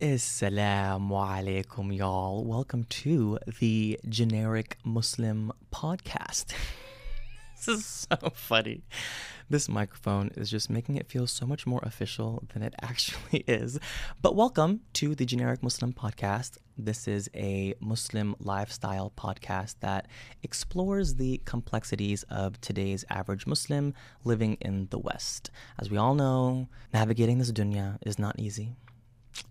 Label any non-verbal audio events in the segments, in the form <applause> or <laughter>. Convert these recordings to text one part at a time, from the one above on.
Assalamu alaikum, y'all. Welcome to the Generic Muslim Podcast. <laughs> this is so funny. This microphone is just making it feel so much more official than it <laughs> actually is. But welcome to the Generic Muslim Podcast. This is a Muslim lifestyle podcast that explores the complexities of today's average Muslim living in the West. As we all know, navigating this dunya is not easy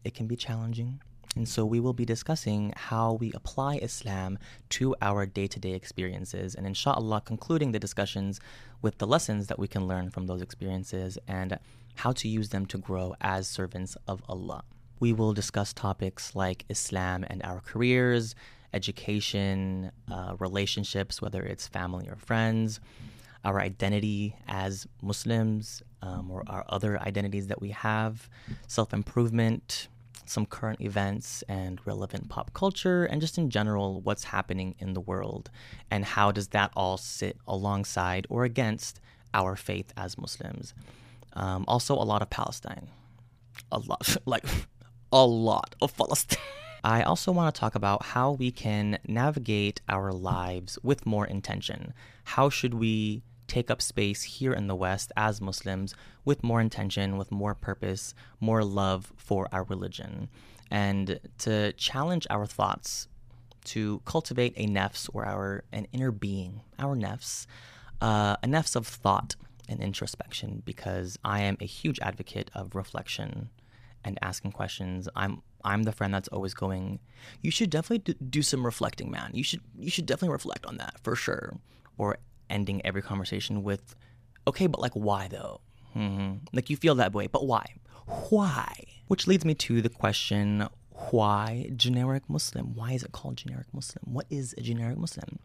it can be challenging. And so we will be discussing how we apply Islam to our day to day experiences, and inshallah, concluding the discussions with the lessons that we can learn from those experiences and how to use them to grow as servants of Allah. We will discuss topics like Islam and our careers, education, uh, relationships, whether it's family or friends, our identity as Muslims um, or our other identities that we have, self improvement, some current events and relevant pop culture, and just in general, what's happening in the world, and how does that all sit alongside or against our faith as Muslims. Um, also, a lot of Palestine. A lot, <laughs> like a lot of Palestine. <laughs> I also want to talk about how we can navigate our lives with more intention. How should we take up space here in the West as Muslims with more intention, with more purpose, more love for our religion, and to challenge our thoughts, to cultivate a nafs or our an inner being, our nafs, uh, a nafs of thought and introspection. Because I am a huge advocate of reflection and asking questions. I'm I'm the friend that's always going. You should definitely do some reflecting, man. You should you should definitely reflect on that for sure. Or ending every conversation with, okay, but like, why though? Mm-hmm. Like, you feel that way, but why? Why? Which leads me to the question why generic Muslim? Why is it called generic Muslim? What is a generic Muslim?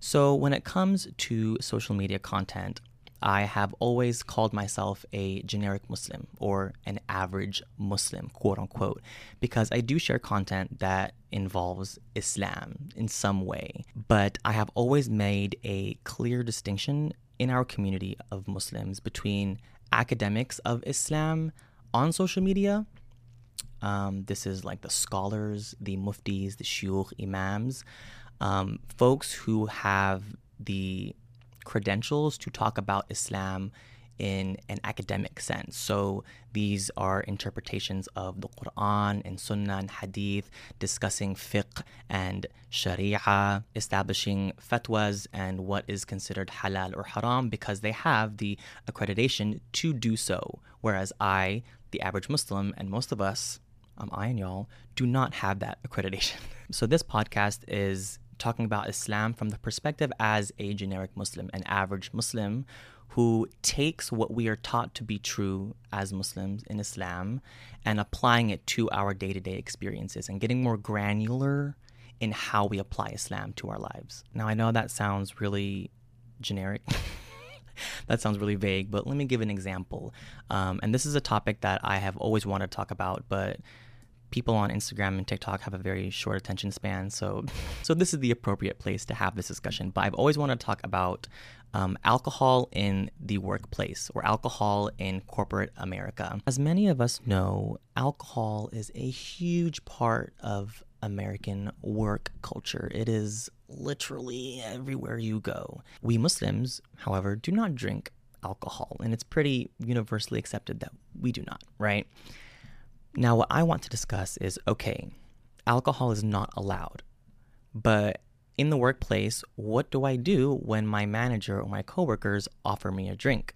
So, when it comes to social media content, I have always called myself a generic Muslim or an average Muslim, quote unquote, because I do share content that involves Islam in some way. But I have always made a clear distinction in our community of Muslims between academics of Islam on social media. Um, this is like the scholars, the muftis, the shuyukh, imams, um, folks who have the credentials to talk about Islam in an academic sense. So these are interpretations of the Quran and Sunnah and Hadith, discussing fiqh and Sharia, establishing fatwas and what is considered halal or haram because they have the accreditation to do so. Whereas I, the average Muslim, and most of us, um, I and y'all, do not have that accreditation. <laughs> so this podcast is talking about Islam from the perspective as a generic Muslim, an average Muslim who takes what we are taught to be true as Muslims in Islam and applying it to our day to day experiences and getting more granular in how we apply Islam to our lives. Now, I know that sounds really generic. <laughs> that sounds really vague, but let me give an example. Um, and this is a topic that I have always wanted to talk about, but people on Instagram and TikTok have a very short attention span, so <laughs> so this is the appropriate place to have this discussion. But I've always wanted to talk about um, alcohol in the workplace or alcohol in corporate America. As many of us know, alcohol is a huge part of American work culture. It is literally everywhere you go. We Muslims, however, do not drink alcohol, and it's pretty universally accepted that we do not, right? Now, what I want to discuss is okay, alcohol is not allowed, but in the workplace, what do I do when my manager or my coworkers offer me a drink?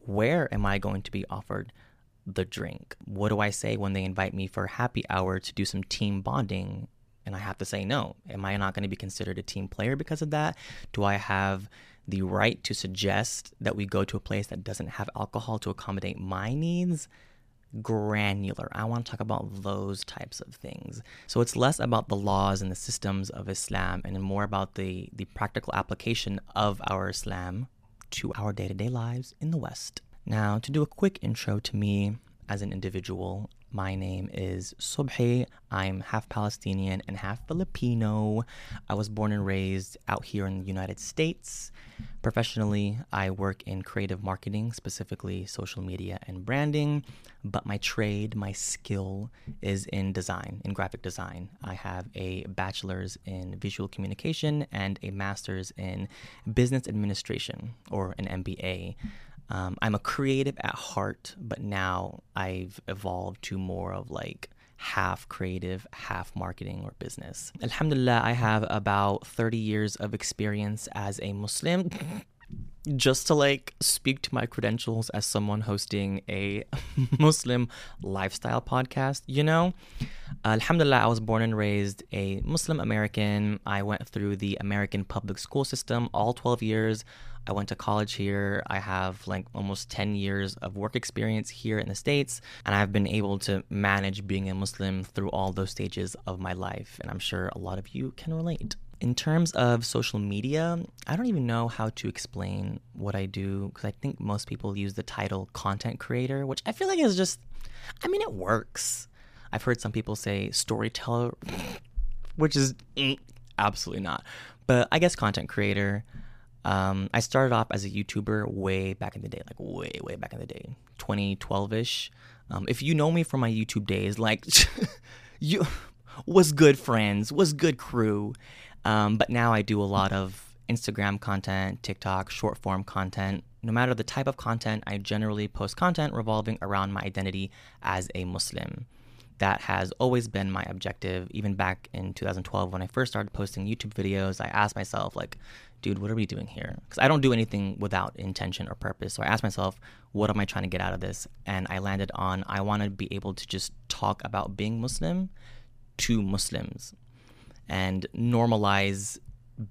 Where am I going to be offered the drink? What do I say when they invite me for happy hour to do some team bonding and I have to say no? Am I not going to be considered a team player because of that? Do I have the right to suggest that we go to a place that doesn't have alcohol to accommodate my needs? Granular. I want to talk about those types of things. So it's less about the laws and the systems of Islam and more about the, the practical application of our Islam to our day to day lives in the West. Now, to do a quick intro to me as an individual, My name is Subhi. I'm half Palestinian and half Filipino. I was born and raised out here in the United States. Professionally, I work in creative marketing, specifically social media and branding, but my trade, my skill is in design, in graphic design. I have a bachelor's in visual communication and a master's in business administration or an MBA. Um, I'm a creative at heart, but now I've evolved to more of like half creative, half marketing or business. Alhamdulillah, I have about 30 years of experience as a Muslim. <laughs> Just to like speak to my credentials as someone hosting a <laughs> Muslim lifestyle podcast, you know? Alhamdulillah, I was born and raised a Muslim American. I went through the American public school system all 12 years I went to college here. I have like almost 10 years of work experience here in the States, and I've been able to manage being a Muslim through all those stages of my life. And I'm sure a lot of you can relate. In terms of social media, I don't even know how to explain what I do because I think most people use the title content creator, which I feel like is just, I mean, it works. I've heard some people say storyteller, <laughs> which is mm, absolutely not. But I guess content creator. Um, I started off as a YouTuber way back in the day, like way, way back in the day, 2012 ish. Um, if you know me from my YouTube days, like, <laughs> you was good friends, was good crew. Um, but now I do a lot of Instagram content, TikTok, short form content. No matter the type of content, I generally post content revolving around my identity as a Muslim. That has always been my objective. Even back in 2012, when I first started posting YouTube videos, I asked myself, like, dude, what are we doing here? Because I don't do anything without intention or purpose. So I asked myself, what am I trying to get out of this? And I landed on I want to be able to just talk about being Muslim to Muslims and normalize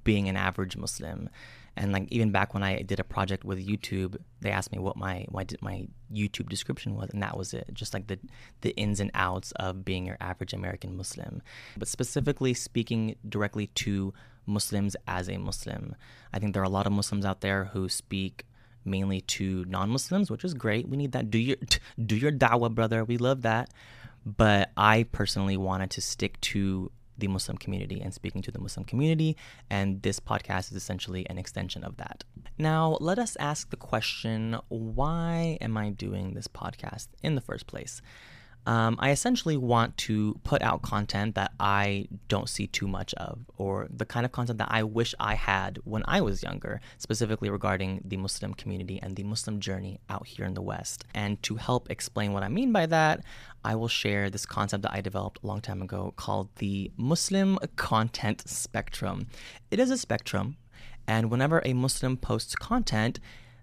being an average Muslim. And like even back when I did a project with YouTube, they asked me what my why did my YouTube description was, and that was it. Just like the the ins and outs of being your average American Muslim, but specifically speaking directly to Muslims as a Muslim. I think there are a lot of Muslims out there who speak mainly to non-Muslims, which is great. We need that. Do your do your da'wah, brother. We love that. But I personally wanted to stick to the Muslim community and speaking to the Muslim community, and this podcast is essentially an extension of that. Now, let us ask the question why am I doing this podcast in the first place? Um, I essentially want to put out content that I don't see too much of, or the kind of content that I wish I had when I was younger, specifically regarding the Muslim community and the Muslim journey out here in the West. And to help explain what I mean by that, I will share this concept that I developed a long time ago called the Muslim content spectrum. It is a spectrum, and whenever a Muslim posts content,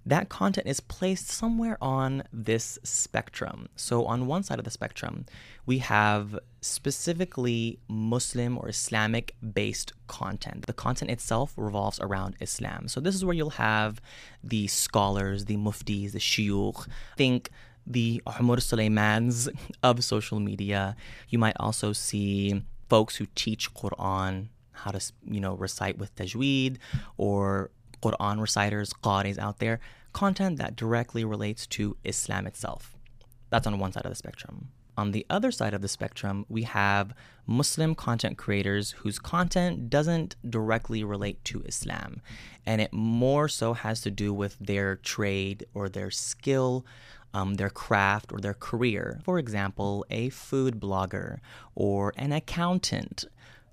that content is placed somewhere on this spectrum. So, on one side of the spectrum, we have specifically Muslim or Islamic based content. The content itself revolves around Islam. So, this is where you'll have the scholars, the muftis, the shuyukh. Think the Umar Sulaimans <laughs> of social media. You might also see folks who teach Quran, how to you know recite with tajweed, or Quran reciters, qaris out there, content that directly relates to Islam itself. That's on one side of the spectrum. On the other side of the spectrum, we have Muslim content creators whose content doesn't directly relate to Islam, and it more so has to do with their trade or their skill, um, their craft, or their career. For example, a food blogger or an accountant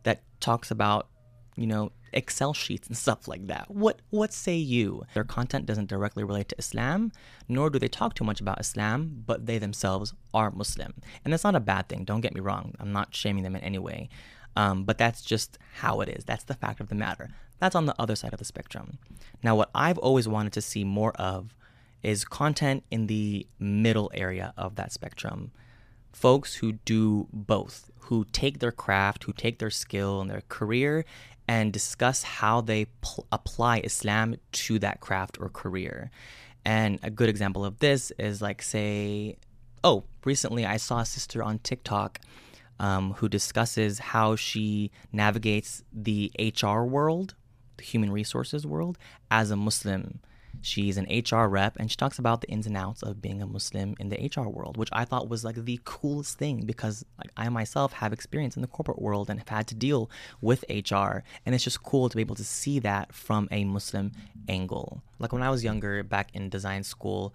that talks about, you know, Excel sheets and stuff like that. What what say you? Their content doesn't directly relate to Islam, nor do they talk too much about Islam, but they themselves are Muslim. And that's not a bad thing, don't get me wrong. I'm not shaming them in any way. Um, but that's just how it is. That's the fact of the matter. That's on the other side of the spectrum. Now, what I've always wanted to see more of is content in the middle area of that spectrum. Folks who do both, who take their craft, who take their skill and their career and discuss how they pl- apply Islam to that craft or career. And a good example of this is like, say, oh, recently I saw a sister on TikTok um, who discusses how she navigates the HR world, the human resources world, as a Muslim. She's an HR rep and she talks about the ins and outs of being a Muslim in the HR world, which I thought was like the coolest thing because like, I myself have experience in the corporate world and have had to deal with HR. And it's just cool to be able to see that from a Muslim angle. Like when I was younger, back in design school,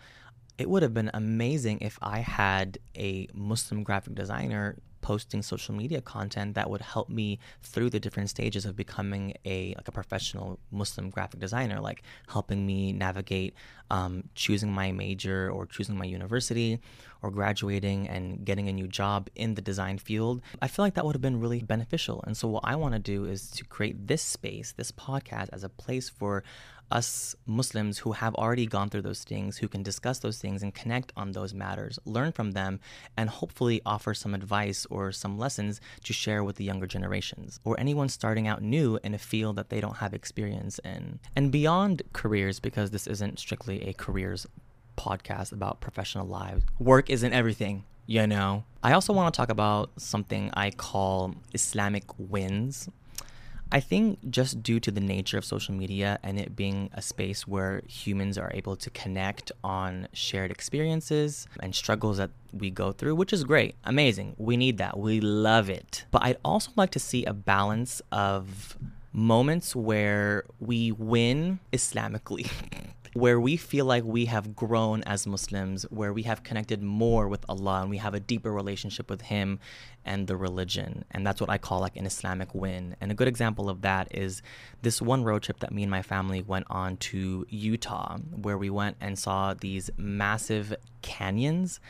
it would have been amazing if I had a Muslim graphic designer posting social media content that would help me through the different stages of becoming a like a professional Muslim graphic designer, like helping me navigate um, choosing my major or choosing my university or graduating and getting a new job in the design field. I feel like that would have been really beneficial. And so what I want to do is to create this space, this podcast as a place for us Muslims who have already gone through those things, who can discuss those things and connect on those matters, learn from them, and hopefully offer some advice or some lessons to share with the younger generations or anyone starting out new in a field that they don't have experience in. And beyond careers, because this isn't strictly a careers podcast about professional lives, work isn't everything you know. I also want to talk about something I call Islamic wins. I think just due to the nature of social media and it being a space where humans are able to connect on shared experiences and struggles that we go through, which is great, amazing. We need that. We love it. But I'd also like to see a balance of moments where we win Islamically. <laughs> where we feel like we have grown as Muslims, where we have connected more with Allah and we have a deeper relationship with Him and the religion. And that's what I call like an Islamic win. And a good example of that is this one road trip that me and my family went on to Utah, where we went and saw these massive canyons.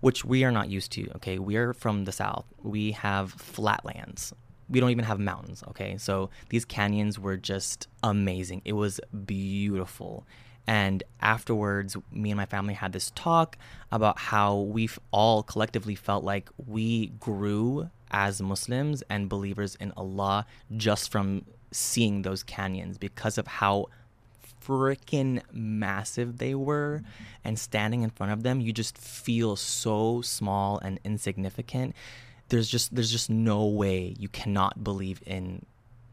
Which we are not used to. Okay, we are from the south. We have flatlands we don't even have mountains okay? So these canyons were just amazing. It was beautiful. And afterwards, me and my family had this talk about how we've all collectively felt like we grew as Muslims and believers in Allah just from seeing those canyons because of how freaking massive they were. And standing in front of them you just feel so small and insignificant there's just there's just no way you cannot believe in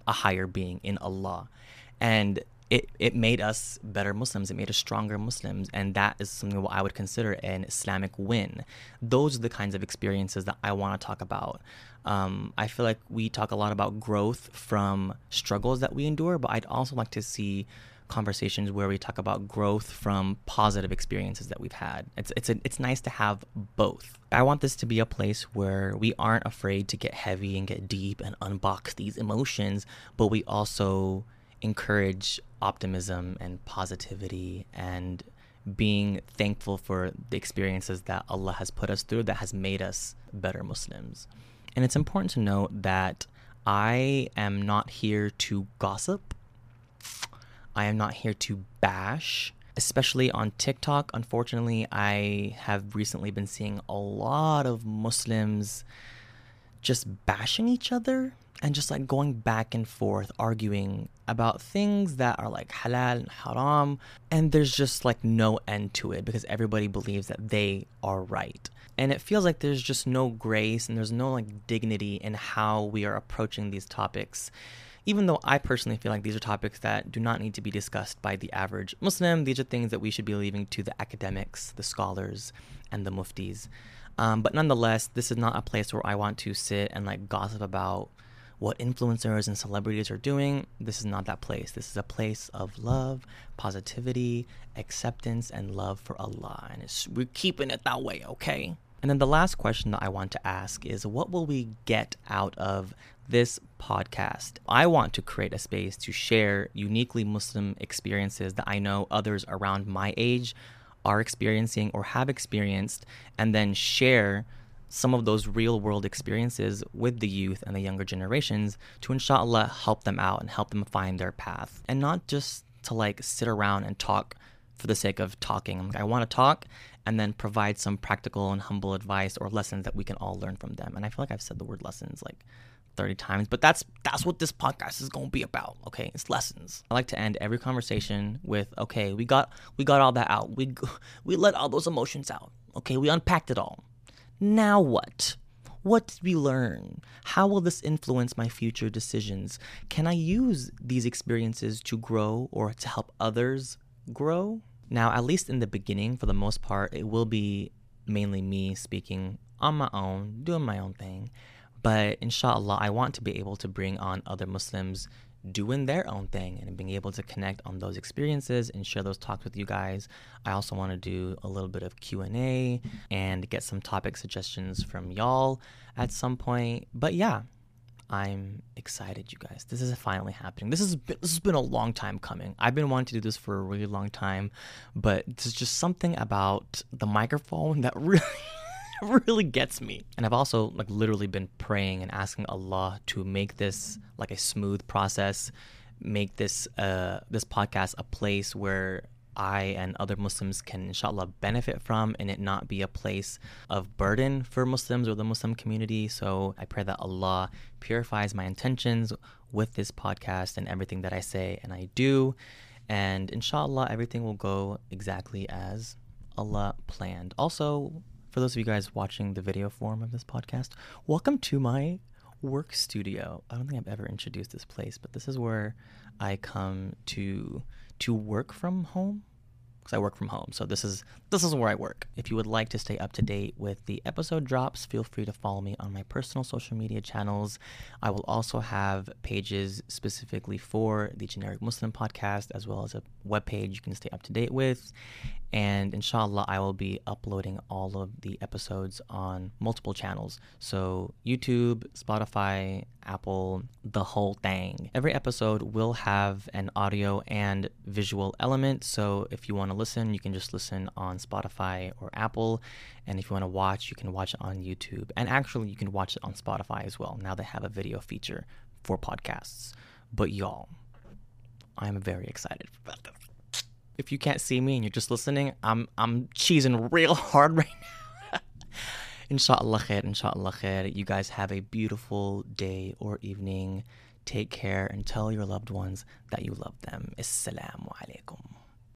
a higher being in Allah and it, it made us better Muslims. It made us stronger Muslims. And that is something what I would consider an Islamic win. Those are the kinds of experiences that I want to talk about. Um, I feel like we talk a lot about growth from struggles that we endure, but I'd also like to see conversations where we talk about growth from positive experiences that we've had. It's it's a, it's nice to have both. I want this to be a place where we aren't afraid to get heavy and get deep and unbox these emotions, but we also encourage optimism and positivity and being thankful for the experiences that Allah has put us through that has made us better Muslims. And it's important to note that I am not here to gossip. I am not here to bash, especially on TikTok. Unfortunately, I have recently been seeing a lot of Muslims just bashing each other and just like going back and forth arguing about things that are like halal and haram. And there's just like no end to it because everybody believes that they are right. And it feels like there's just no grace and there's no like dignity in how we are approaching these topics even though I personally feel like these are topics that do not need to be discussed by the average Muslim, these are things that we should be leaving to the academics, the scholars, and the muftis. Um, but nonetheless, this is not a place where I want to sit and like gossip about what influencers and celebrities are doing. This is not that place. This is a place of love, positivity, acceptance, and love for Allah. And we're keeping it that way, okay? And then the last question that I want to ask is what will we get out of this podcast? I want to create a space to share uniquely Muslim experiences that I know others around my age are experiencing or have experienced, and then share some of those real world experiences with the youth and the younger generations to inshallah help them out and help them find their path and not just to like sit around and talk for the sake of talking. I want to talk and then provide some practical and humble advice or lessons that we can all learn from them. And I feel like I've said the word lessons like 30 times, but that's that's what this podcast is going to be about, okay? It's lessons. I like to end every conversation with, okay, we got we got all that out. We <laughs> we let all those emotions out. Okay? We unpacked it all. Now what? What did we learn? How will this influence my future decisions? Can I use these experiences to grow or to help others grow. Now, at least in the beginning, for the most part, it will be mainly me speaking on my own, doing my own thing. But inshallah, I want to be able to bring on other Muslims doing their own thing and being able to connect on those experiences and share those talks with you guys. I also want to do a little bit of Q&A and get some topic suggestions from y'all at some point. But yeah, I'm excited, you guys. This is finally happening. This has been, this has been a long time coming. I've been wanting to do this for a really long time, but there's just something about the microphone <laughs> that really <laughs> really gets me. And I've also like literally been praying and asking Allah to make this like a smooth process, make this uh this podcast a place where I and other Muslims can inshallah benefit from and it not be a place of burden for Muslims or the Muslim community. So I pray that Allah purifies my intentions with this podcast and everything that I say and I do. And inshallah, everything will go exactly as Allah planned. Also, for those of you guys watching the video form of this podcast, welcome to my work studio. I don't think I've ever introduced this place, but this is where I come to to work from home because I work from home. So this is this is where I work. If you would like to stay up to date with the episode drops, feel free to follow me on my personal social media channels. I will also have pages specifically for the Generic Muslim podcast as well as a web page you can stay up to date with. And inshallah, I will be uploading all of the episodes on multiple channels. So, YouTube, Spotify, Apple, the whole thing. Every episode will have an audio and visual element. So, if you want listen, you can just listen on Spotify or Apple. And if you want to watch, you can watch it on YouTube. And actually, you can watch it on Spotify as well. Now they have a video feature for podcasts. But, y'all, I'm very excited about this if you can't see me and you're just listening, I'm I'm cheesing real <laughs> hard right now. <laughs> inshallah khair, inshallah khair. You guys have a beautiful day or evening. Take care and tell your loved ones that you love them. Assalamu alaikum.